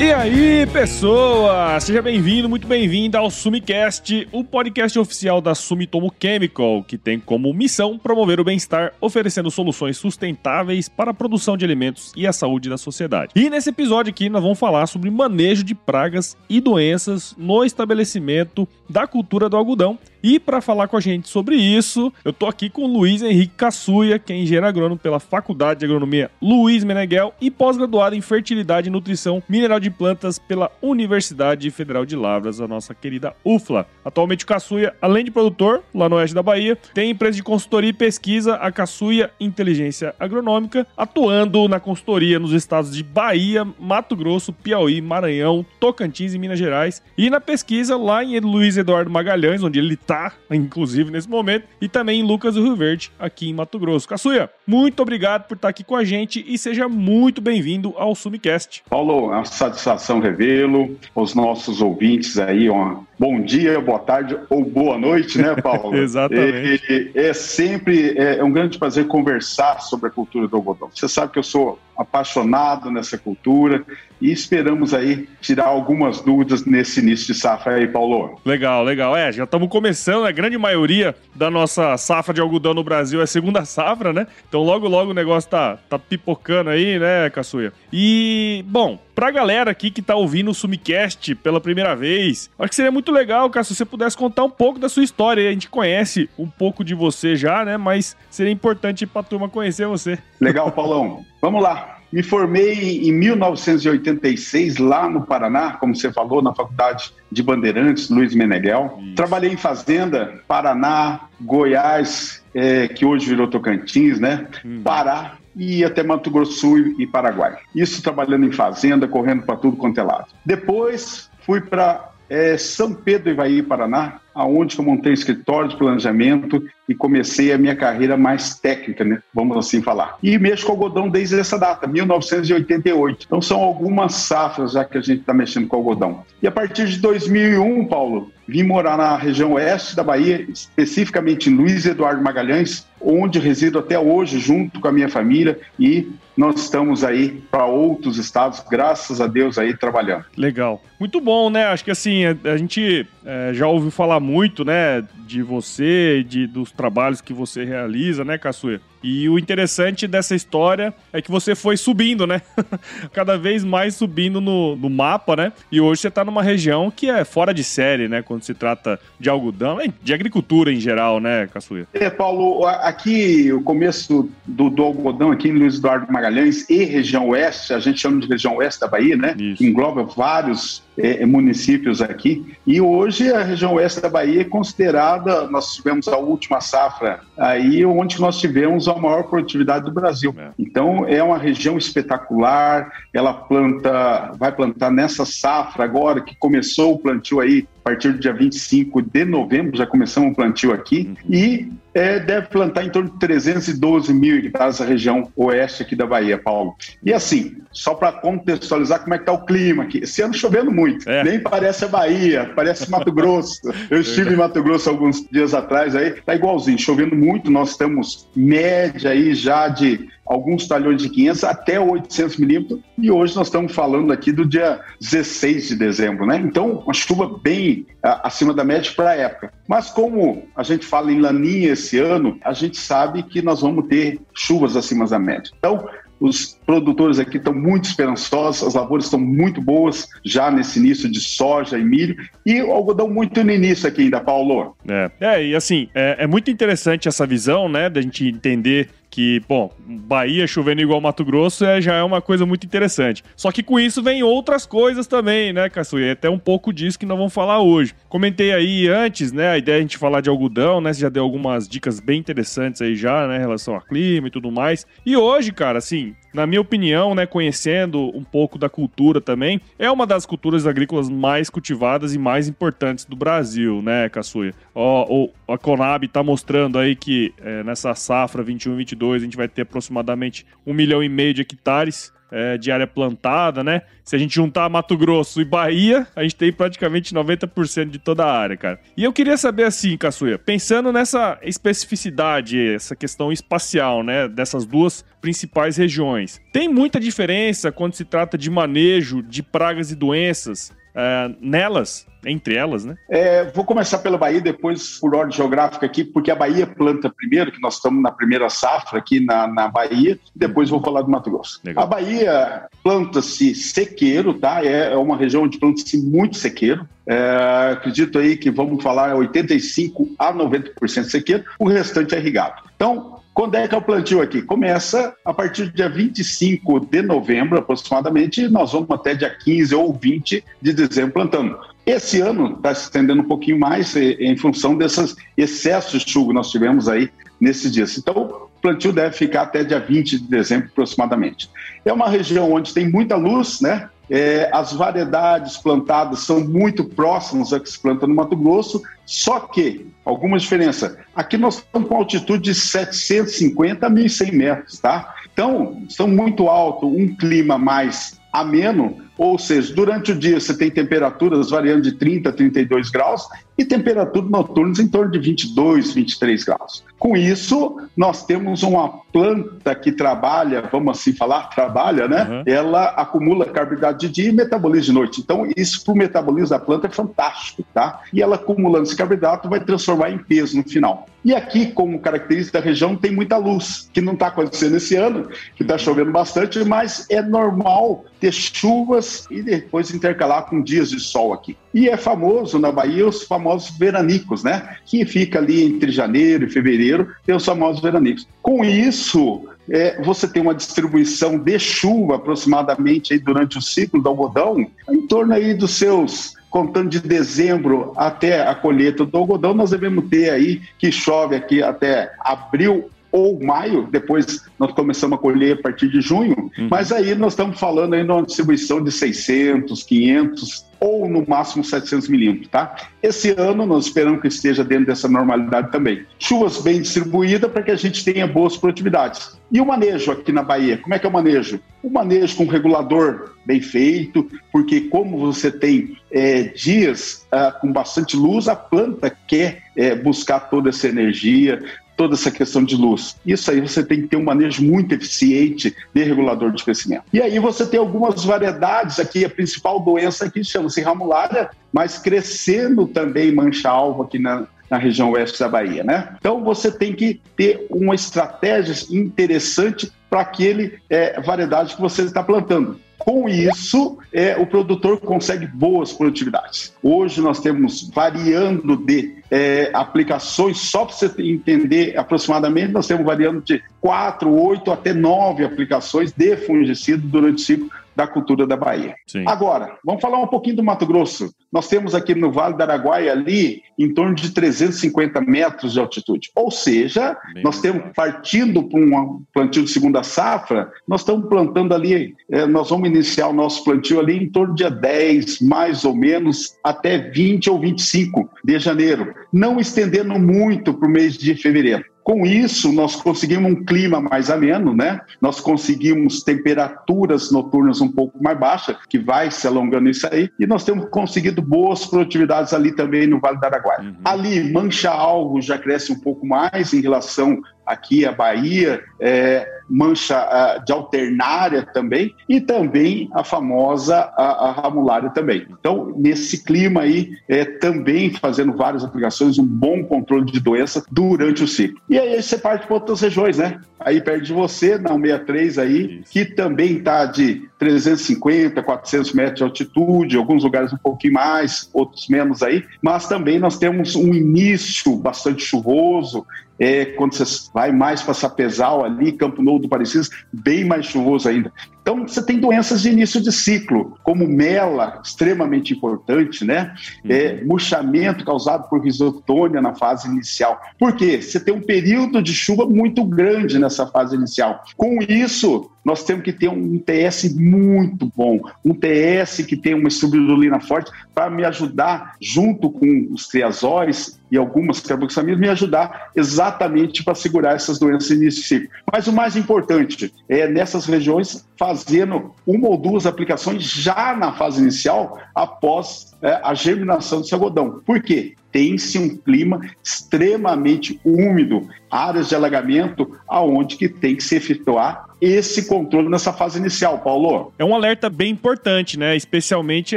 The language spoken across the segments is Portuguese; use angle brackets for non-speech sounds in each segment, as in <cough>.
E aí, pessoas! Seja bem-vindo, muito bem-vinda ao Sumicast, o podcast oficial da Sumitomo Chemical, que tem como missão promover o bem-estar, oferecendo soluções sustentáveis para a produção de alimentos e a saúde da sociedade. E nesse episódio aqui nós vamos falar sobre manejo de pragas e doenças no estabelecimento da cultura do algodão. E para falar com a gente sobre isso, eu tô aqui com o Luiz Henrique Cassuia, que é engenheiro agrônomo pela Faculdade de Agronomia Luiz Meneghel e pós-graduado em Fertilidade e Nutrição Mineral de Plantas pela Universidade Federal de Lavras, a nossa querida UFLA. Atualmente o Cassuia, além de produtor, lá no oeste da Bahia, tem empresa de consultoria e pesquisa, a Cassuia Inteligência Agronômica, atuando na consultoria nos estados de Bahia, Mato Grosso, Piauí, Maranhão, Tocantins e Minas Gerais, e na pesquisa lá em Luiz Eduardo Magalhães, onde ele tá, inclusive, nesse momento, e também em Lucas do Rio Verde, aqui em Mato Grosso. Caçuia, muito obrigado por estar aqui com a gente e seja muito bem-vindo ao Sumicast. Paulo, é uma satisfação revê-lo, os nossos ouvintes aí, uma bom dia, boa tarde ou boa noite, né, Paulo? <laughs> Exatamente. E, é sempre é, é um grande prazer conversar sobre a cultura do algodão. Você sabe que eu sou apaixonado nessa cultura e esperamos aí tirar algumas dúvidas nesse início de safra aí, Paulo. Legal, legal. É, já estamos começando, a grande maioria da nossa safra de algodão no Brasil é segunda safra, né? Então logo, logo o negócio tá, tá pipocando aí, né, Caçuia? E, bom, pra galera aqui que tá ouvindo o Sumicast pela primeira vez, acho que seria muito legal, cara, se você pudesse contar um pouco da sua história. A gente conhece um pouco de você já, né? Mas seria importante pra turma conhecer você. Legal, Paulão. Vamos lá. Me formei em 1986 lá no Paraná, como você falou, na Faculdade de Bandeirantes, Luiz Meneghel. Isso. Trabalhei em fazenda, Paraná, Goiás, é, que hoje virou Tocantins, né? Hum. Pará, e até Mato Grosso e Paraguai. Isso trabalhando em fazenda, correndo para tudo quanto é lado. Depois fui para é, São Pedro, Ivaí, Paraná, aonde eu montei escritório de planejamento e comecei a minha carreira mais técnica, né? vamos assim falar. E mexo com algodão desde essa data, 1988. Então são algumas safras já que a gente está mexendo com algodão. E a partir de 2001, Paulo, vim morar na região oeste da Bahia, especificamente em Luiz Eduardo Magalhães, onde resido até hoje junto com a minha família e nós estamos aí para outros estados, graças a Deus aí trabalhando. Legal. Muito bom, né? Acho que assim, a, a gente é, já ouviu falar muito, né, de você, de, dos trabalhos que você realiza, né, Caçuia? E o interessante dessa história é que você foi subindo, né? <laughs> Cada vez mais subindo no, no, mapa, né? E hoje você está numa região que é fora de série, né? Quando se trata de algodão, de agricultura em geral, né, Caçuia? É, Paulo, aqui o começo do, do, algodão aqui em Luiz Eduardo Magalhães e região oeste, a gente chama de região oeste da Bahia, né? Isso. Engloba vários é, municípios aqui. E hoje a região oeste da Bahia é considerada, nós tivemos a última safra aí, onde nós tivemos a maior produtividade do Brasil. É. Então é uma região espetacular, ela planta, vai plantar nessa safra agora que começou o plantio aí a partir do dia 25 de novembro, já começamos o plantio aqui, uhum. e é, deve plantar em torno de 312 mil hectares na região oeste aqui da Bahia, Paulo. E assim, só para contextualizar como é que está o clima aqui, esse ano chovendo muito, é. nem parece a Bahia, parece Mato Grosso. <laughs> Eu estive em Mato Grosso alguns dias atrás aí, tá igualzinho, chovendo muito, nós temos média aí já de alguns talhões de 500 até 800 milímetros, e hoje nós estamos falando aqui do dia 16 de dezembro, né? Então, uma chuva bem a, acima da média para a época. Mas como a gente fala em laninha esse ano, a gente sabe que nós vamos ter chuvas acima da média. Então, os produtores aqui estão muito esperançosos, as lavouras estão muito boas já nesse início de soja e milho, e o algodão muito no início aqui ainda, Paulo. É, é e assim, é, é muito interessante essa visão, né, da gente entender que, bom, Bahia chovendo igual Mato Grosso é, já é uma coisa muito interessante. Só que com isso vem outras coisas também, né, Caçuí? É até um pouco disso que nós vamos falar hoje. Comentei aí antes, né, a ideia é a gente falar de algodão, né? Você já deu algumas dicas bem interessantes aí já, né, em relação ao clima e tudo mais. E hoje, cara, assim, na minha opinião, né, conhecendo um pouco da cultura também, é uma das culturas agrícolas mais cultivadas e mais importantes do Brasil, né, Caçuia? Ó, a Conab está mostrando aí que é, nessa safra 21-22 2022 a gente vai ter aproximadamente um milhão e meio de hectares é, de área plantada, né? Se a gente juntar Mato Grosso e Bahia, a gente tem praticamente 90% de toda a área, cara. E eu queria saber assim, Caçuia, pensando nessa especificidade, essa questão espacial, né, dessas duas principais regiões, tem muita diferença quando se trata de manejo de pragas e doenças é, nelas? entre elas, né? É, vou começar pela Bahia, depois por ordem geográfica aqui, porque a Bahia planta primeiro, que nós estamos na primeira safra aqui na, na Bahia, depois vou falar do Mato Grosso. Legal. A Bahia planta-se sequeiro, tá? É, é uma região onde planta-se muito sequeiro. É, acredito aí que vamos falar 85 a 90% sequeiro, o restante é irrigado. Então, quando é que é o plantio aqui? Começa a partir do dia 25 de novembro, aproximadamente, e nós vamos até dia 15 ou 20 de dezembro plantando. Esse ano está se estendendo um pouquinho mais em função desses excessos de chuva que nós tivemos aí nesses dias. Então, o plantio deve ficar até dia 20 de dezembro, aproximadamente. É uma região onde tem muita luz, né? É, as variedades plantadas são muito próximas a que se planta no Mato Grosso, só que, alguma diferença, aqui nós estamos com altitude de 750 a 1.100 metros, tá? Então, são muito alto, um clima mais ameno, ou seja, durante o dia você tem temperaturas variando de 30 a 32 graus e temperaturas noturnas em torno de 22, 23 graus. Com isso, nós temos uma planta que trabalha, vamos assim falar, <laughs> trabalha, né? Uhum. Ela acumula carboidrato de dia e metaboliza de noite. Então, isso para o metabolismo da planta é fantástico, tá? E ela acumulando esse carboidrato vai transformar em peso no final. E aqui, como característica da região, tem muita luz, que não está acontecendo esse ano, que está chovendo bastante, mas é normal ter chuvas e depois intercalar com dias de sol aqui. E é famoso na Bahia os famosos veranicos, né? Que fica ali entre janeiro e fevereiro, tem os famosos veranicos. Com isso, é, você tem uma distribuição de chuva aproximadamente aí durante o ciclo do algodão, em torno aí dos seus contando de dezembro até a colheita do algodão, nós devemos ter aí que chove aqui até abril ou maio, depois nós começamos a colher a partir de junho, uhum. mas aí nós estamos falando aí numa distribuição de 600, 500 ou no máximo 700 milímetros, tá? Esse ano nós esperamos que esteja dentro dessa normalidade também. Chuvas bem distribuídas para que a gente tenha boas produtividades. E o manejo aqui na Bahia, como é que é o manejo? O manejo com regulador bem feito, porque como você tem é, dias ah, com bastante luz, a planta quer é, buscar toda essa energia, toda essa questão de luz. Isso aí você tem que ter um manejo muito eficiente de regulador de crescimento. E aí você tem algumas variedades aqui, a principal doença aqui chama-se ramulária, mas crescendo também mancha-alvo aqui na, na região oeste da Bahia, né? Então você tem que ter uma estratégia interessante para aquele é, variedade que você está plantando. Com isso, é, o produtor consegue boas produtividades. Hoje nós temos variando de é, aplicações, só para você entender aproximadamente, nós temos variando de 4, 8 até 9 aplicações de fungicida durante o ciclo da cultura da Bahia. Sim. Agora, vamos falar um pouquinho do Mato Grosso. Nós temos aqui no Vale do Araguaia ali em torno de 350 metros de altitude. Ou seja, Bem nós temos partindo para um plantio de segunda safra, nós estamos plantando ali, é, nós vamos iniciar o nosso plantio ali em torno de dia 10, mais ou menos, até 20 ou 25 de janeiro, não estendendo muito para o mês de fevereiro. Com isso, nós conseguimos um clima mais ameno, né? Nós conseguimos temperaturas noturnas um pouco mais baixas, que vai se alongando isso aí, e nós temos conseguido boas produtividades ali também no Vale do Araguaia. Uhum. Ali, mancha algo já cresce um pouco mais em relação aqui a Bahia, é, mancha uh, de alternária também, e também a famosa a, a ramulária também. Então, nesse clima aí, é, também fazendo várias aplicações, um bom controle de doença durante o ciclo. E aí você parte para outras regiões, né? Aí perto de você, na 63 aí, Isso. que também está de 350, 400 metros de altitude, alguns lugares um pouquinho mais, outros menos aí, mas também nós temos um início bastante chuvoso, é, quando você vai mais para Sapezal ali, Campo Novo do Parecis, bem mais chuvoso ainda. Então, você tem doenças de início de ciclo, como mela, extremamente importante, né? Uhum. É, murchamento causado por risotônia na fase inicial. Por quê? Você tem um período de chuva muito grande nessa fase inicial. Com isso, nós temos que ter um TS muito bom, um TS que tem uma estrubulina forte para me ajudar, junto com os triazóis e algumas carboxaminas, me ajudar exatamente para segurar essas doenças início ciclo. Mas o mais importante é nessas regiões fazendo uma ou duas aplicações já na fase inicial após é, a germinação desse algodão. Por quê? Tem-se um clima extremamente úmido, áreas de alagamento aonde que tem que se efetuar esse controle nessa fase inicial, Paulo. É um alerta bem importante, né? Especialmente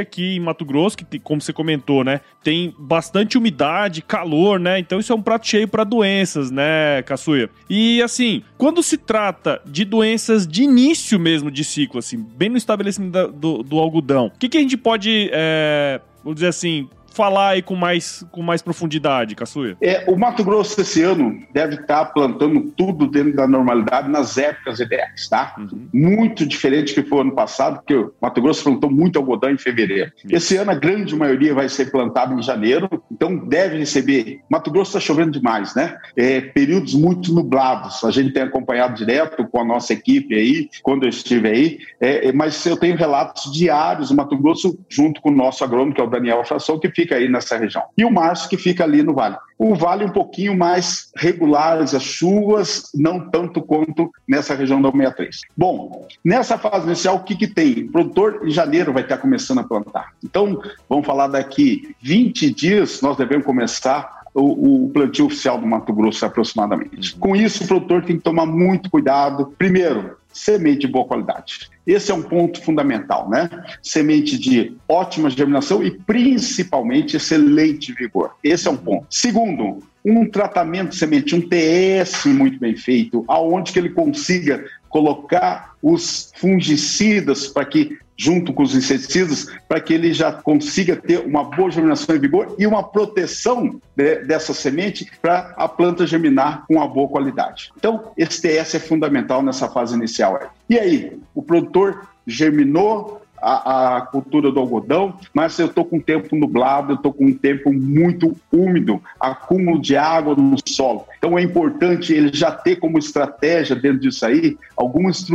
aqui em Mato Grosso, que como você comentou, né, tem bastante umidade, calor, né? Então isso é um prato cheio para doenças, né, Caçuia? E assim, quando se trata de doenças de início mesmo de ciclo, assim, bem no estabelecimento do, do algodão, o que, que a gente pode, é, vamos dizer assim, falar aí com mais, com mais profundidade, Caçuia? É, o Mato Grosso esse ano deve estar plantando tudo dentro da normalidade nas épocas ideais, tá? Uhum. Muito diferente que foi ano passado, porque o Mato Grosso plantou muito algodão em fevereiro. Isso. Esse ano a grande maioria vai ser plantada em janeiro, então deve receber. Mato Grosso está chovendo demais, né? É, períodos muito nublados. A gente tem acompanhado direto com a nossa equipe aí, quando eu estive aí, é, é mas eu tenho relatos diários do Mato Grosso, junto com o nosso agrônomo, que é o Daniel Fração, que fica fica aí nessa região. E o março, que fica ali no vale. O vale um pouquinho mais regulares as chuvas, não tanto quanto nessa região da 63. Bom, nessa fase inicial, o que, que tem? O produtor em janeiro vai estar começando a plantar. Então, vamos falar daqui 20 dias, nós devemos começar o, o, plantio oficial do Mato Grosso aproximadamente. Uhum. Com isso, o produtor tem que tomar muito cuidado. Primeiro, semente de boa qualidade. Esse é um ponto fundamental, né? Semente de ótima germinação e principalmente excelente vigor. Esse é um ponto. Segundo, um tratamento de semente, um TS muito bem feito, aonde que ele consiga colocar os fungicidas para que junto com os inseticidas, para que ele já consiga ter uma boa germinação e vigor e uma proteção de, dessa semente para a planta germinar com uma boa qualidade. Então, esse TS é fundamental nessa fase inicial. E aí, o produtor germinou, a, a, cultura do algodão, mas eu estou com o tempo nublado, eu estou com um tempo muito úmido, acúmulo de água no solo. Então é importante ele já ter como estratégia dentro disso aí algumas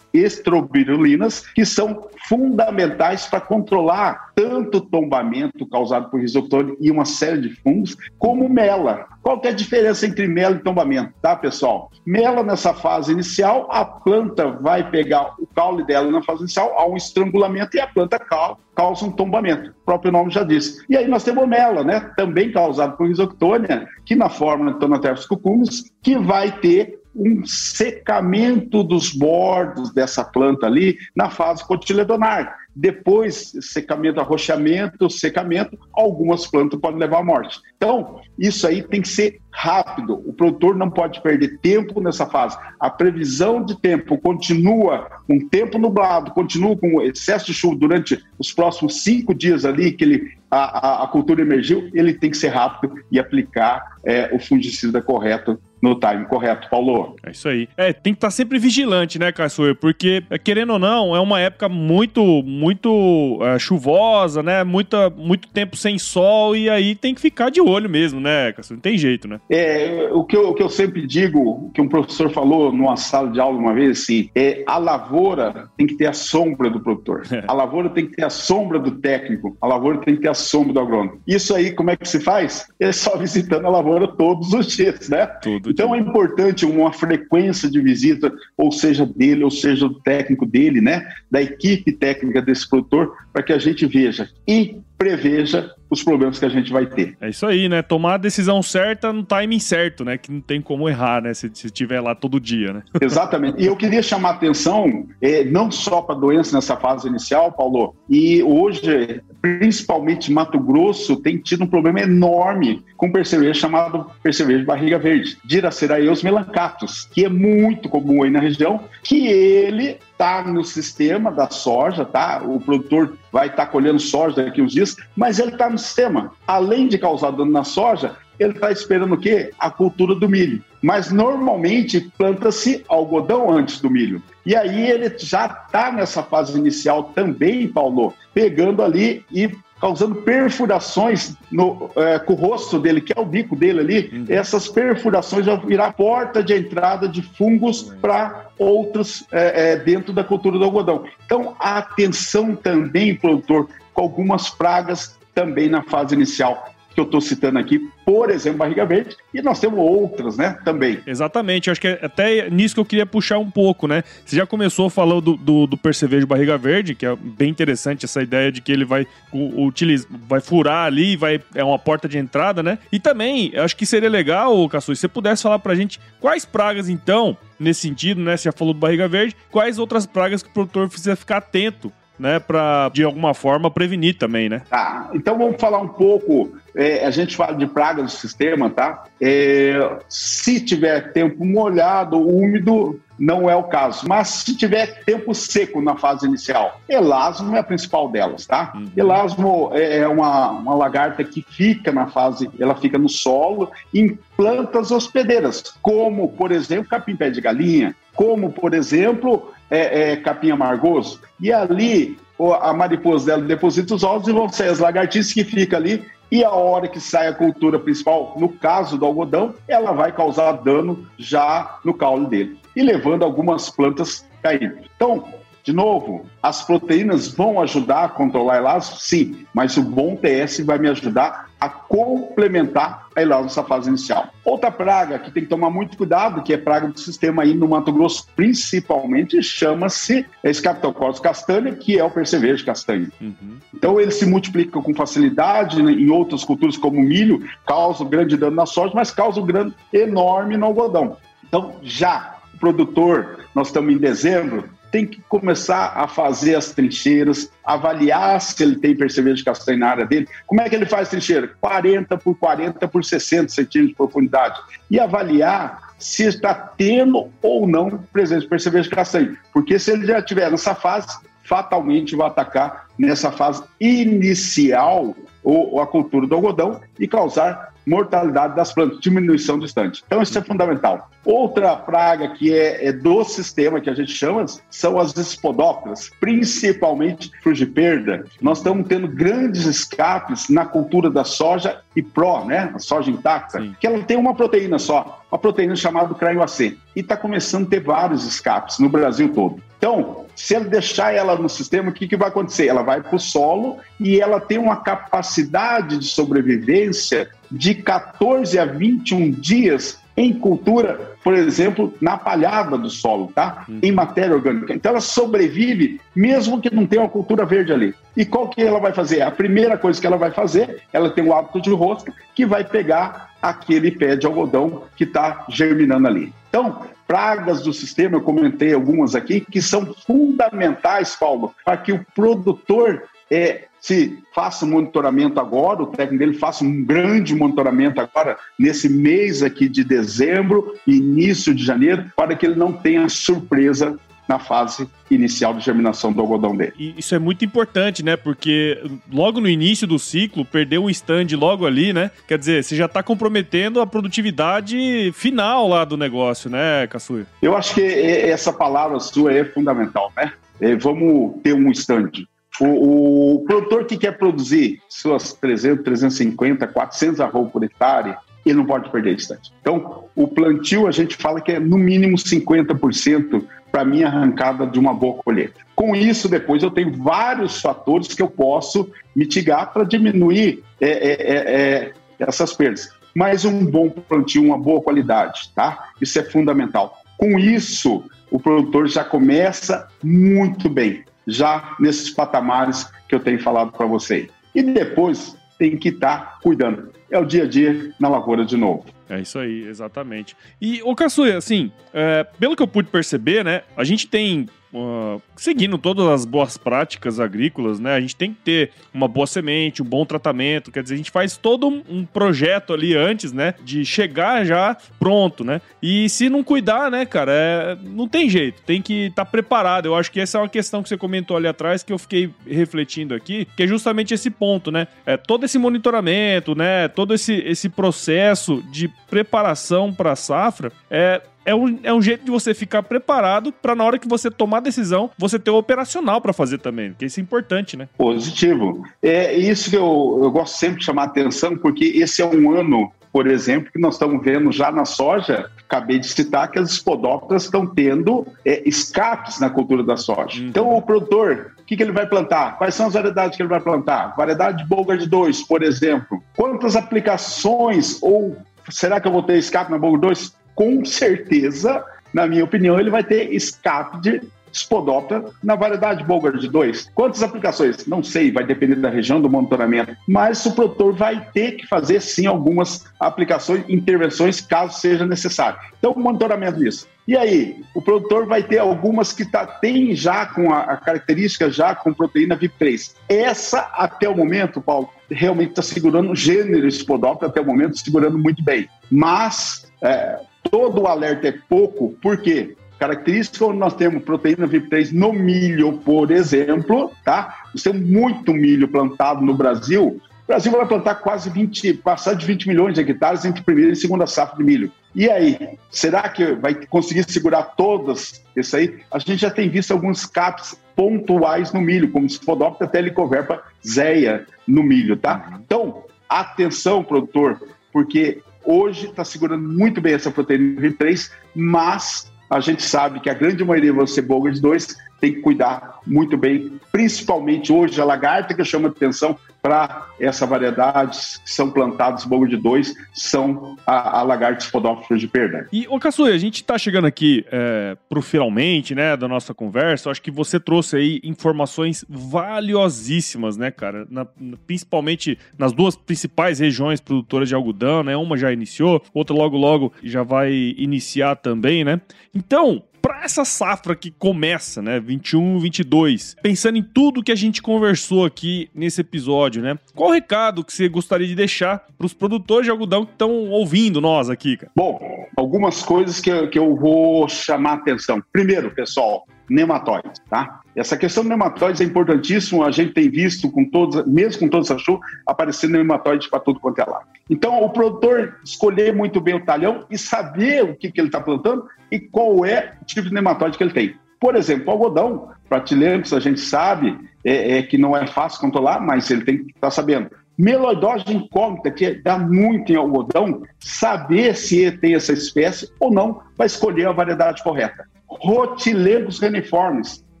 estrobirulinas que são fundamentais para controlar tanto o tombamento causado por risoctone e uma série de fungos, como mela. Qual é a diferença entre mela e tombamento, tá, pessoal? Mela, nessa fase inicial, a planta vai pegar o caule dela na fase inicial, há um estrangulamento e a planta causa um tombamento. O próprio nome já diz. E aí nós temos mela, né? Também causado por risoctônia, que na forma de Tonaterpes cucumis, que vai ter um secamento dos bordos dessa planta ali na fase cotiledonar. Depois, secamento, arroxamento, secamento, algumas plantas podem levar à morte. Então, isso aí tem que ser rápido. O produtor não pode perder tempo nessa fase. A previsão de tempo continua com tempo nublado, continua com excesso de chuva durante os próximos cinco dias ali que ele, a, a, a cultura emergiu, ele tem que ser rápido e aplicar é, o fungicida correto no time correto, Paulo. É isso aí. É, tem que estar tá sempre vigilante, né, Caçoeiro? Porque, querendo ou não, é uma época muito, muito é, chuvosa, né? Muita, muito tempo sem sol e aí tem que ficar de olho mesmo, né, Caçoeiro? Não tem jeito, né? É, o que, eu, o que eu sempre digo, que um professor falou numa sala de aula uma vez, assim, é a lavoura tem que ter a sombra do produtor. É. <laughs> A lavoura tem que ter a sombra do técnico. A lavoura tem que ter a sombra do agrônomo. Isso aí, como é que se faz? É só visitando a lavoura todos os dias, né? Tudo então é importante uma frequência de visita, ou seja dele, ou seja do técnico dele, né? Da equipe técnica desse produtor, para que a gente veja e preveja os problemas que a gente vai ter. É isso aí, né? Tomar a decisão certa no timing certo, né? Que não tem como errar, né? Se estiver lá todo dia, né? <laughs> Exatamente. E eu queria chamar a atenção, é, não só para a doença nessa fase inicial, Paulo, e hoje, principalmente Mato Grosso, tem tido um problema enorme com percevejo chamado percevejo de barriga verde, Diraceraeus melancatus, que é muito comum aí na região, que ele está no sistema da soja, tá? O produtor vai estar tá colhendo soja daqui uns dias, mas ele está no sistema. Além de causar dano na soja, ele está esperando o quê? A cultura do milho. Mas normalmente planta-se algodão antes do milho. E aí ele já está nessa fase inicial também, Paulo, pegando ali e causando perfurações no, é, com o rosto dele, que é o bico dele ali. Uhum. Essas perfurações vão virar porta de entrada de fungos para outros é, é, dentro da cultura do algodão. Então, atenção também, produtor, com algumas pragas também na fase inicial que eu estou citando aqui, por exemplo, Barriga Verde, e nós temos outras, né, também. Exatamente, acho que é até nisso que eu queria puxar um pouco, né? Você já começou falando do, do, do percevejo Barriga Verde, que é bem interessante essa ideia de que ele vai utilizar, vai furar ali, vai é uma porta de entrada, né? E também, acho que seria legal, Caçu, se você pudesse falar pra gente quais pragas, então, nesse sentido, né? Você já falou do Barriga Verde, quais outras pragas que o produtor precisa ficar atento né, para de alguma forma prevenir também, né? Tá, então vamos falar um pouco. É, a gente fala de pragas do sistema, tá? É, se tiver tempo molhado, úmido, não é o caso. Mas se tiver tempo seco na fase inicial, elasmo é a principal delas, tá? Uhum. Elasmo é, é uma, uma lagarta que fica na fase, ela fica no solo em plantas hospedeiras, como, por exemplo, capim-pé de galinha, como, por exemplo, é, é, capim amargoso. E ali a mariposa dela deposita os ovos e vão ser as lagartixas que ficam ali. E a hora que sai a cultura principal, no caso do algodão, ela vai causar dano já no caule dele e levando algumas plantas caindo. Então, de novo, as proteínas vão ajudar a controlar elasmo? Sim, mas o bom TS vai me ajudar a complementar a elasmo nessa fase inicial. Outra praga que tem que tomar muito cuidado, que é praga do sistema aí no Mato Grosso, principalmente, chama-se Scaptococcus castanha, que é o percevejo castanho. Uhum. Então ele se multiplica com facilidade né, em outras culturas como milho, causa um grande dano na soja, mas causa um grande enorme no algodão. Então já o produtor, nós estamos em dezembro, tem que começar a fazer as trincheiras, avaliar se ele tem percevejo de castanho na área dele. Como é que ele faz trincheira? 40 por 40 por 60 centímetros de profundidade. E avaliar se está tendo ou não presença de percevejo de castanho. Porque se ele já estiver nessa fase, fatalmente vai atacar nessa fase inicial ou a cultura do algodão e causar mortalidade das plantas, diminuição do estande. Então, isso é fundamental. Outra praga que é, é, do sistema que a gente chama são as espodófilas, principalmente frugiperda. Nós estamos tendo grandes escapes na cultura da soja e pró, né? A soja intacta, Sim. que ela tem uma proteína só, uma proteína chamada craio AC. E está começando a ter vários escapes no Brasil todo. Então, se ele deixar ela no sistema, o que, que vai acontecer? Ela vai para o solo e ela tem uma capacidade de sobrevivência de 14 a 21 dias em cultura, por exemplo, na palhada do solo, tá? Em matéria orgânica. Então ela sobrevive mesmo que não tenha uma cultura verde ali. E qual que ela vai fazer? A primeira coisa que ela vai fazer, ela tem o hábito de rosca, que vai pegar aquele pé de algodão que está germinando ali. Então, pragas do sistema, eu comentei algumas aqui, que são fundamentais, Paulo, para que o produtor é, se faça um monitoramento agora, o técnico dele faça um grande monitoramento agora, nesse mês aqui de dezembro, início de janeiro, para que ele não tenha surpresa na fase inicial de germinação do algodão dele. E isso é muito importante, né? Porque logo no início do ciclo, perder um stand logo ali, né? Quer dizer, você já está comprometendo a produtividade final lá do negócio, né, Caçuia? Eu acho que essa palavra sua é fundamental, né? É, vamos ter um stand o, o, produtor que quer produzir suas 300, 350, 400 arroz por hectare, ele não pode perder distante. Então, o plantio a gente fala que é no mínimo 50% para minha arrancada de uma boa colheita. Com isso, depois eu tenho vários fatores que eu posso mitigar para diminuir é, é, é, é, essas perdas. Mas um bom plantio, uma boa qualidade, tá? Isso é fundamental. Com isso, o produtor já começa muito bem já nesses patamares que eu tenho falado para você. E depois tem que estar tá cuidando. É o dia a dia na lavoura de novo. É isso aí, exatamente. E, o Caçuia, assim, é, pelo que eu pude perceber, né, a gente tem uh, seguindo todas as boas práticas agrícolas, né? A gente tem que ter uma boa semente, um bom tratamento, quer dizer, a gente faz todo um projeto ali antes, né? De chegar já pronto, né? E se não cuidar, né, cara, é, não tem jeito, tem que estar tá preparado. Eu acho que essa é uma questão que você comentou ali atrás que eu fiquei refletindo aqui, que é justamente esse ponto, né? É todo esse monitoramento, né? Todo esse, esse processo de preparação para a safra é é um, é um jeito de você ficar preparado para na hora que você tomar a decisão, você ter o operacional para fazer também, porque isso é importante, né? Positivo. É isso que eu, eu gosto sempre de chamar atenção, porque esse é um ano por exemplo, que nós estamos vendo já na soja, acabei de citar que as espodópteras estão tendo é, escapes na cultura da soja. Uhum. Então, o produtor, o que, que, ele vai plantar? Quais são as variedades que ele vai plantar? Variedade de Bogard 2, por exemplo. Quantas aplicações ou será que eu vou ter escape na Bogard 2? Com certeza, na minha opinião, ele vai ter escape de Spodoptera na variedade Bogard 2. Quantas aplicações? Não sei, vai depender da região do monitoramento, mas o produtor vai ter que fazer sim algumas aplicações, intervenções, caso seja necessário. Então, monitoramento disso. E aí, o produtor vai ter algumas que tá, tem já com a, a característica já com proteína VIP3. Essa, até o momento, Paulo, realmente está segurando o gênero Spodoptera, até o momento, segurando muito bem. Mas é, todo o alerta é pouco, por quê? característica onde nós temos proteína VIP3 no milho, por exemplo, tá? Nós temos muito milho plantado no Brasil. O Brasil vai plantar quase 20, passar de 20 milhões de hectares entre primeira e segunda safra de milho. E aí, será que vai conseguir segurar todas isso aí? A gente já tem visto alguns caps pontuais no milho, como Spodoptera Telecoverpa zeia no milho, tá? Uhum. Então, atenção, produtor, porque hoje está segurando muito bem essa proteína VIP3, mas a gente sabe que a grande maioria vão ser Bogart 2, tem que cuidar muito bem, principalmente hoje a lagarta que chama atenção para essa variedade que são plantados bogo de dois são a, a lagarta spodófila de perda. E, ô Caçuia, a gente está chegando aqui é, pro finalmente, né, da nossa conversa, eu acho que você trouxe aí informações valiosíssimas, né, cara, na, principalmente nas duas principais regiões produtoras de algodão, né, uma já iniciou, outra logo logo já vai iniciar também, né, então para essa safra que começa, né, 21, 22, pensando em tudo que a gente conversou aqui nesse episódio, né? Qual o recado que você gostaria de deixar para os produtores de algodão que estão ouvindo nós aqui, cara? Bom, algumas coisas que, que eu vou chamar a atenção. Primeiro, pessoal, nematóides, tá? Essa questão do nematóides é importantíssimo, a gente tem visto com todos, mesmo com todos essa chuva, aparecendo nematóides para tudo quanto é lado. Então, o produtor escolher muito bem o talhão e saber o que, que ele está plantando e qual é o tipo de nematóide que ele tem. Por exemplo, o algodão, pratilencos, a gente sabe é, é, que não é fácil controlar, mas ele tem que estar tá sabendo. Meloidose incógnita, que dá muito em algodão, saber se tem essa espécie ou não, vai escolher a variedade correta. Rotilegos reniformes, o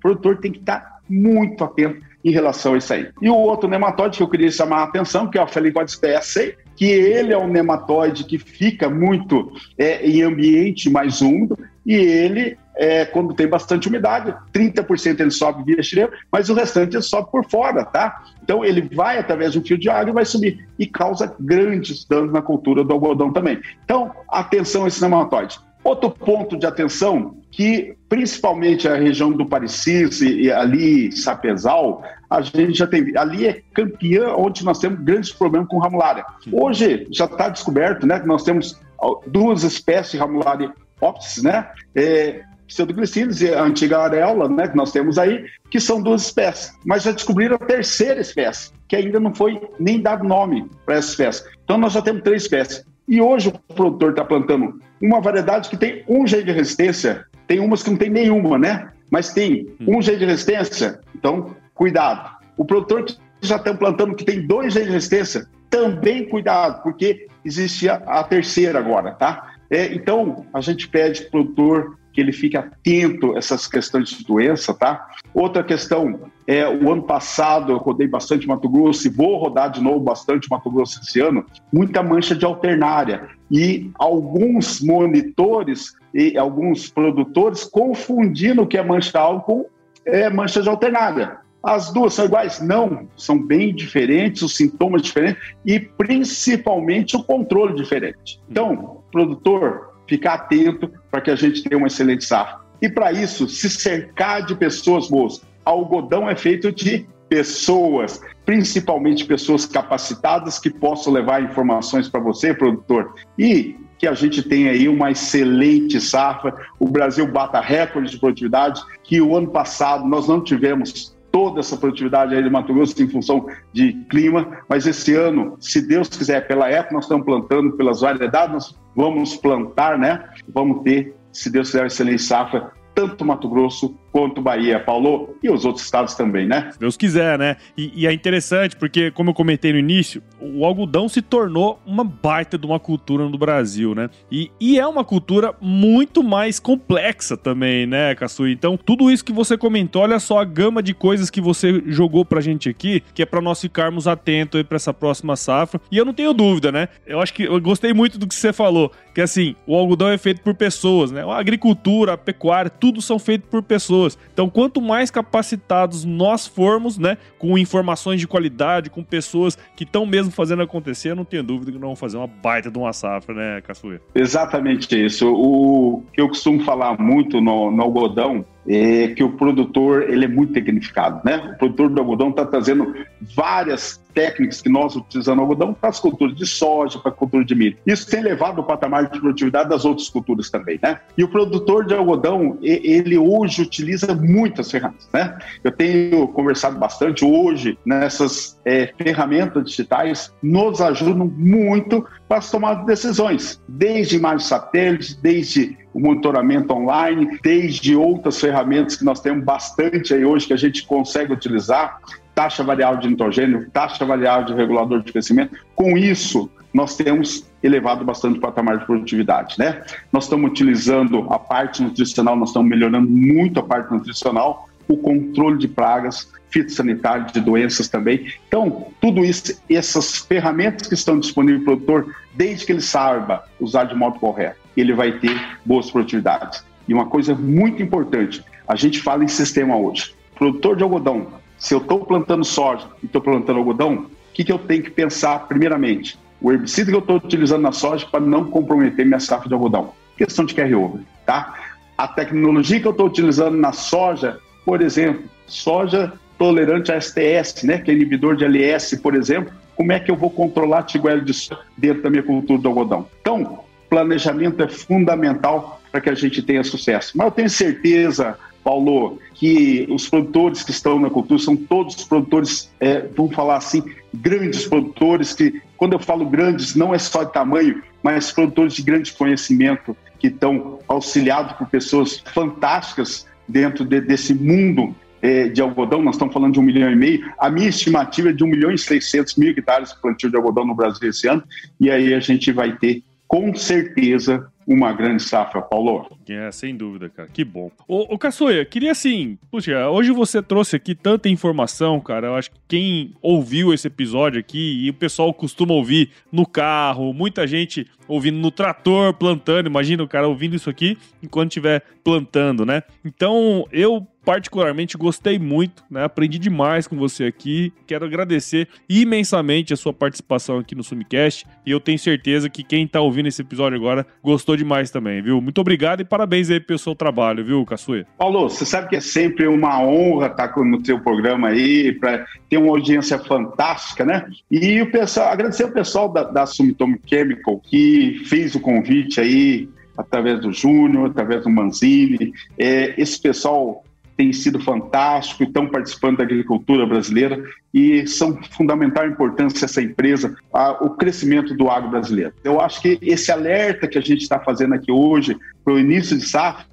produtor tem que estar muito atento em relação a isso aí. E o outro nematóide que eu queria chamar a atenção, que é o Felincoides PSA, que ele é um nematóide que fica muito é, em ambiente mais úmido e ele, é, quando tem bastante umidade, 30% ele sobe via xirema, mas o restante ele sobe por fora, tá? Então ele vai através de um fio de água e vai subir e causa grandes danos na cultura do algodão também. Então, atenção a esse nematóide. Outro ponto de atenção que principalmente a região do Parecis e ali Sapezal, a gente já tem ali é campeã onde nós temos grandes problemas com ramulária. Hoje já está descoberto, né, que nós temos duas espécies de ramulária optis, né, é, pseudoglicínios e a antiga areola, né, que nós temos aí, que são duas espécies. Mas já descobriram a terceira espécie, que ainda não foi nem dado nome para essa espécie. Então nós já temos três espécies. E hoje o produtor está plantando uma variedade que tem um G de resistência, tem umas que não tem nenhuma, né? Mas tem um G de resistência, então cuidado. O produtor que já está plantando que tem dois G de resistência, também cuidado, porque existe a, a terceira agora, tá? É, então, a gente pede para o produtor que ele fique atento a essas questões de doença, tá? Outra questão é o ano passado eu rodei bastante Mato Grosso e vou rodar de novo bastante Mato Grosso esse ano, muita mancha de alternária e alguns monitores e alguns produtores confundindo o que é mancha álcool com é mancha de alternária. As duas são iguais? Não, são bem diferentes, os sintomas diferentes e principalmente o controle diferente. Então, produtor, ficar atento para que a gente tenha uma excelente safra. E para isso, se cercar de pessoas boas. Algodão é feito de pessoas, principalmente pessoas capacitadas que possam levar informações para você, produtor. E que a gente tenha aí uma excelente safra, o Brasil bata recorde de produtividade, que o ano passado nós não tivemos toda essa produtividade aí de Mato Grosso em função de clima, mas esse ano, se Deus quiser, pela época nós estamos plantando, pelas variedades nós vamos plantar, né? Vamos ter se Deus quiser, excelente safra, tanto Mato Grosso quanto Bahia, Paulo, e os outros estados também, né? Se Deus quiser, né? E, e, é interessante porque, como eu comentei no início, o algodão se tornou uma baita de uma cultura no Brasil, né? E, e é uma cultura muito mais complexa também, né, Caçui? Então, tudo isso que você comentou, olha só a gama de coisas que você jogou pra gente aqui, que é para nós ficarmos atentos aí pra essa próxima safra. E eu não tenho dúvida, né? Eu acho que eu gostei muito do que você falou, que assim, o algodão é feito por pessoas, né? A agricultura, a pecuária, tudo são feitos por pessoas pessoas. Então, quanto mais capacitados nós formos, né, com informações de qualidade, com pessoas que estão mesmo fazendo acontecer, eu não tenho dúvida que não vão fazer uma baita de uma safra, né, Caçuê? Exatamente isso. O que eu costumo falar muito no, no algodão é que o produtor ele é muito tecnificado, né? O produtor do algodão está trazendo várias técnicas que nós utilizamos no algodão para as culturas de soja, para a cultura de milho. Isso tem levado o patamar de produtividade das outras culturas também, né? E o produtor de algodão, ele hoje utiliza muitas ferramentas, né? Eu tenho conversado bastante hoje nessas é, ferramentas digitais, nos ajudam muito para as tomadas de decisões, desde imagens satélites, desde o monitoramento online, desde outras ferramentas que nós temos bastante aí hoje que a gente consegue utilizar, taxa variável de nitrogênio, taxa variável de regulador de crescimento. Com isso, nós temos elevado bastante o patamar de produtividade, né? Nós estamos utilizando a parte nutricional, nós estamos melhorando muito a parte nutricional, o controle de pragas, fitossanitário, de doenças também. Então, tudo isso, essas ferramentas que estão disponíveis para o produtor, desde que ele saiba usar de modo correto, ele vai ter boas produtividades. E uma coisa muito importante, a gente fala em sistema hoje. Produtor de algodão, se eu estou plantando soja e estou plantando algodão, o que, que eu tenho que pensar primeiramente? O herbicida que eu estou utilizando na soja para não comprometer minha safra de algodão. Questão de carryover, tá? A tecnologia que eu estou utilizando na soja, por exemplo, soja tolerante a STS, né, que é inibidor de LS, por exemplo, como é que eu vou controlar a de soja dentro da minha cultura do algodão? Então, planejamento é fundamental para que a gente tenha sucesso. Mas eu tenho certeza, Paulo, que os produtores que estão na cultura são todos produtores, é, vamos falar assim, grandes produtores, que quando eu falo grandes, não é só de tamanho, mas produtores de grande conhecimento, que estão auxiliados por pessoas fantásticas dentro de, desse mundo é, de algodão, nós estamos falando de um milhão e meio, a minha estimativa é de um milhão e seiscentos mil hectares de plantio de algodão no Brasil esse ano, e aí a gente vai ter com certeza uma grande safra, Paulo. É, sem dúvida, cara. Que bom. Ô, ô Caçoia, queria assim, puxa, hoje você trouxe aqui tanta informação, cara. Eu acho que quem ouviu esse episódio aqui, e o pessoal costuma ouvir no carro, muita gente ouvindo no trator, plantando. Imagina o cara ouvindo isso aqui enquanto estiver plantando, né? Então, eu particularmente gostei muito, né? Aprendi demais com você aqui. Quero agradecer imensamente a sua participação aqui no Sumicast e eu tenho certeza que quem tá ouvindo esse episódio agora gostou demais também, viu? Muito obrigado e parabéns aí pelo seu trabalho, viu, Caçuê? Paulo, você sabe que é sempre uma honra estar no seu programa aí, para ter uma audiência fantástica, né? E o pessoal, agradecer o pessoal da, da Sumitomo Chemical que fez o convite aí através do Júnior, através do Manzini. É, esse pessoal tem sido fantástico estão participando da agricultura brasileira e são fundamental importância essa empresa, a, o crescimento do agro brasileiro. Eu acho que esse alerta que a gente está fazendo aqui hoje para o início de safra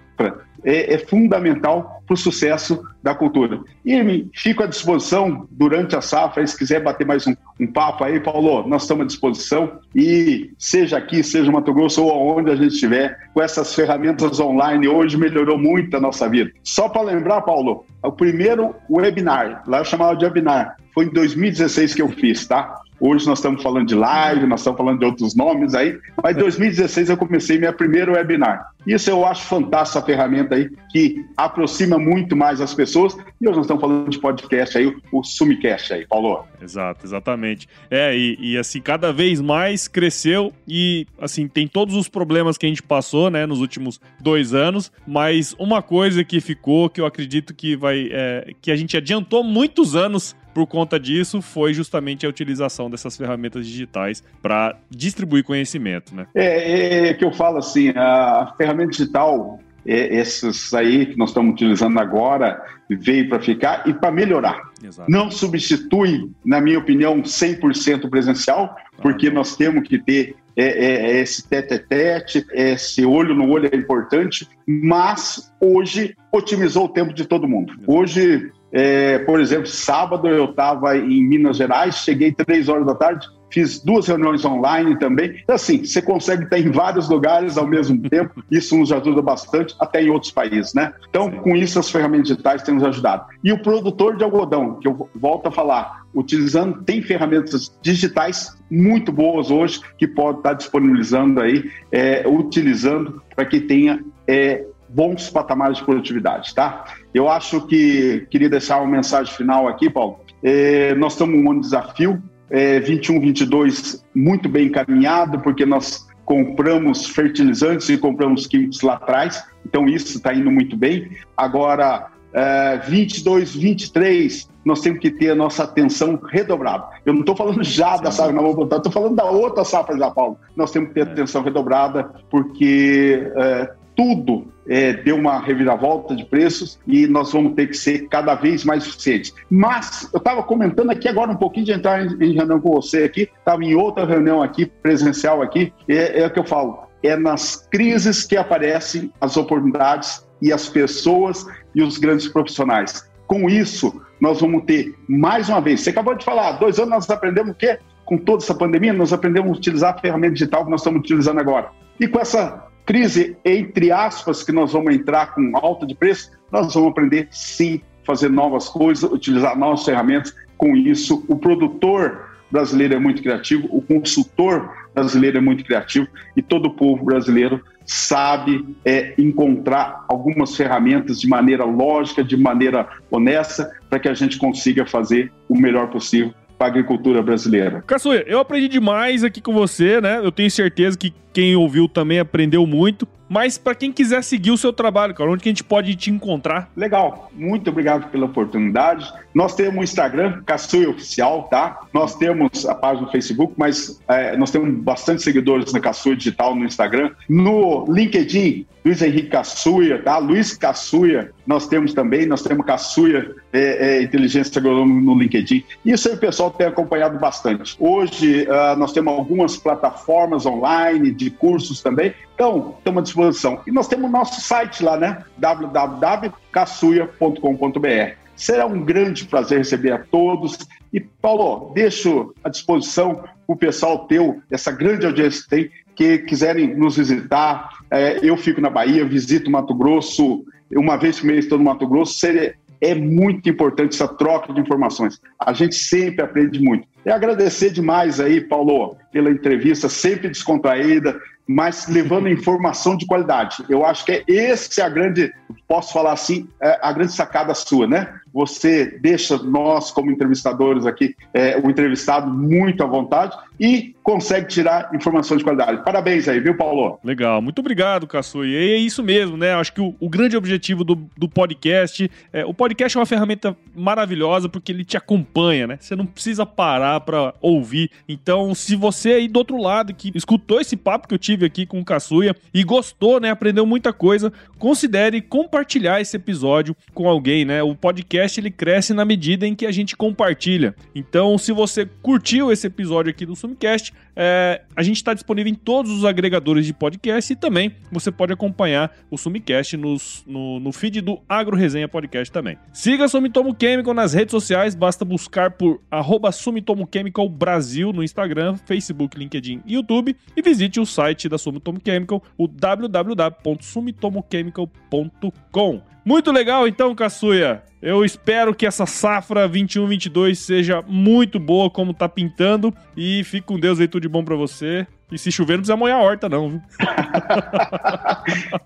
é, é fundamental para o sucesso da cultura. E fico à disposição durante a safra, se quiser bater mais um, um, papo aí, Paulo, nós estamos à disposição e seja aqui, seja Mato Grosso ou onde a gente estiver, com essas ferramentas online, hoje melhorou muito a nossa vida. Só para lembrar, Paulo, o primeiro webinar, lá eu chamava de webinar, foi em 2016 que eu fiz, tá? Hoje nós estamos falando de live, nós estamos falando de outros nomes aí, mas em 2016 eu comecei minha primeira webinar. Isso eu acho fantástico, essa ferramenta aí, que aproxima muito mais as pessoas. E hoje nós estamos falando de podcast aí, o Sumicast aí, Paulo. Exato, exatamente. É, e, e, assim, cada vez mais cresceu e, assim, tem todos os problemas que a gente passou, né, nos últimos dois anos, mas uma coisa que ficou, que eu acredito que vai, é, que a gente adiantou muitos anos por conta disso foi justamente a utilização dessas ferramentas digitais para distribuir conhecimento, né? É, é, é, que eu falo assim, a ferramenta digital é, esses aí que nós estamos utilizando agora veio para ficar e para melhorar. Exato. Não substitui, na minha opinião, 100% presencial, porque nós temos que ter é, é, é esse tete-tete, esse olho no olho é importante, mas hoje otimizou o tempo de todo mundo. Hoje, é, por exemplo, sábado eu estava em Minas Gerais, cheguei três horas da tarde, fiz duas reuniões online também. Então, assim, você consegue estar em vários lugares ao mesmo <laughs> tempo, isso nos ajuda bastante, até em outros países, né? Então, com isso, as ferramentas digitais têm nos ajudado. E o produtor de algodão, que eu volto a falar, utilizando, tem ferramentas digitais muito boas hoje que pode estar disponibilizando aí, é, utilizando para que tenha é, bons patamares de produtividade, tá? Eu acho que queria deixar uma mensagem final aqui, Paulo. É, nós estamos um desafio é, 21, 22 muito bem encaminhado, porque nós compramos fertilizantes e compramos químicos lá atrás, então isso está indo muito bem. Agora, é, 22, 23, nós temos que ter a nossa atenção redobrada. Eu não estou falando já da safra na mão estou falando da outra safra já, Paulo. Nós temos que ter é. atenção redobrada, porque é, tudo é, deu uma reviravolta de preços e nós vamos ter que ser cada vez mais eficientes. Mas eu estava comentando aqui agora um pouquinho de entrar em, em reunião com você aqui, estava em outra reunião aqui, presencial aqui, é, é o que eu falo, é nas crises que aparecem as oportunidades e as pessoas e os grandes profissionais. Com isso, nós vamos ter, mais uma vez, você acabou de falar, dois anos nós aprendemos o quê? Com toda essa pandemia, nós aprendemos a utilizar a ferramenta digital que nós estamos utilizando agora. E com essa crise, entre aspas, que nós vamos entrar com alta de preço, nós vamos aprender sim fazer novas coisas, utilizar novas ferramentas. Com isso, o produtor brasileiro é muito criativo, o consultor brasileiro é muito criativo e todo o povo brasileiro sabe é, encontrar algumas ferramentas de maneira lógica, de maneira honesta, para que a gente consiga fazer o melhor possível para a agricultura brasileira. Caçuia, eu aprendi demais aqui com você, né? Eu tenho certeza que quem ouviu também aprendeu muito. Mas para quem quiser seguir o seu trabalho, cara, onde que a gente pode te encontrar? Legal, muito obrigado pela oportunidade. Nós temos o Instagram, Caçuia Oficial, tá? Nós temos a página no Facebook, mas é, nós temos bastante seguidores na Caçuia Digital no Instagram. No LinkedIn, Luiz Henrique Caçuia, tá? Luiz Caçuia, nós temos também, nós temos Caçuia é, é, Inteligência Agronômica no LinkedIn. Isso aí o pessoal tem acompanhado bastante. Hoje uh, nós temos algumas plataformas online de cursos também, então estamos à disposição. E nós temos o nosso site lá, né? www.caçuia.com.br. Será um grande prazer receber a todos. E, Paulo, deixo à disposição o pessoal teu, essa grande audiência que tem, que quiserem nos visitar. É, eu fico na Bahia, visito Mato Grosso, uma vez por mês estou no Mato Grosso. Seria, é muito importante essa troca de informações. A gente sempre aprende muito. E agradecer demais aí, Paulo, pela entrevista, sempre descontraída, mas levando <laughs> informação de qualidade. Eu acho que é esse é a grande, posso falar assim, é a grande sacada sua, né? Você deixa nós, como entrevistadores aqui, é, o entrevistado muito à vontade e consegue tirar informação de qualidade. Parabéns aí, viu, Paulo? Legal, muito obrigado, Caçu. E é isso mesmo, né? Acho que o, o grande objetivo do, do podcast é, o podcast é uma ferramenta maravilhosa porque ele te acompanha, né? Você não precisa parar para ouvir. Então, se você aí do outro lado que escutou esse papo que eu tive aqui com o Caçuia e gostou, né? Aprendeu muita coisa, considere compartilhar esse episódio com alguém, né? O podcast ele cresce na medida em que a gente compartilha. Então, se você curtiu esse episódio aqui do Sumcast, é, a gente está disponível em todos os agregadores de podcast e também você pode acompanhar o Sumicast nos, no, no feed do Agro Resenha Podcast também. Siga Sumitomo Chemical nas redes sociais, basta buscar por arroba Sumitomo Chemical Brasil no Instagram, Facebook, LinkedIn e YouTube e visite o site da Sumitomo Chemical, o www.sumitomochemical.com. Muito legal então, Caçuia. Eu espero que essa safra 21-22 seja muito boa como tá pintando e fique com Deus aí tudo de bom para você. E se chover, não precisa molhar a horta, não. Viu?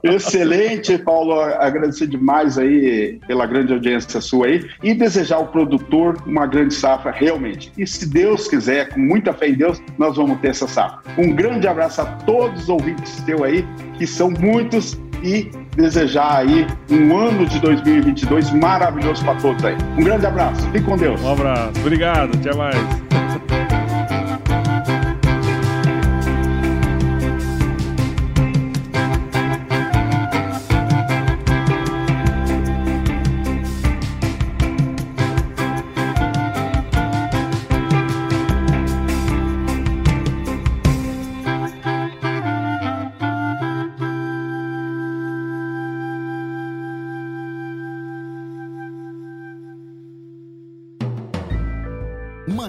<laughs> Excelente, Paulo. Agradecer demais aí pela grande audiência sua aí e desejar ao produtor uma grande safra realmente. E se Deus quiser, com muita fé em Deus, nós vamos ter essa safra. Um grande abraço a todos os ouvintes teu aí, que são muitos, e desejar aí um ano de 2022 maravilhoso para todos aí. Um grande abraço. Fique com Deus. Um abraço. Obrigado. Até mais.